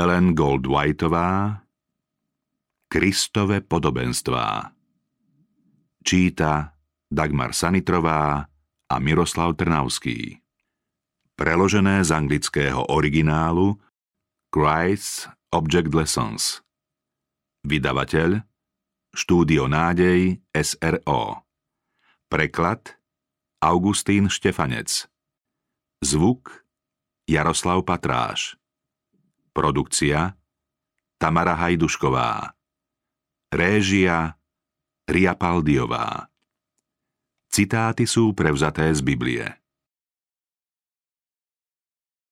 Ellen Goldwhiteová Kristove podobenstvá Číta Dagmar Sanitrová a Miroslav Trnavský. Preložené z anglického originálu Christ's Object Lessons. Vydavateľ Štúdio Nádej SRO Preklad Augustín Štefanec. Zvuk Jaroslav Patráš Produkcia Tamara Hajdušková Réžia Ria Paldiová Citáty sú prevzaté z Biblie.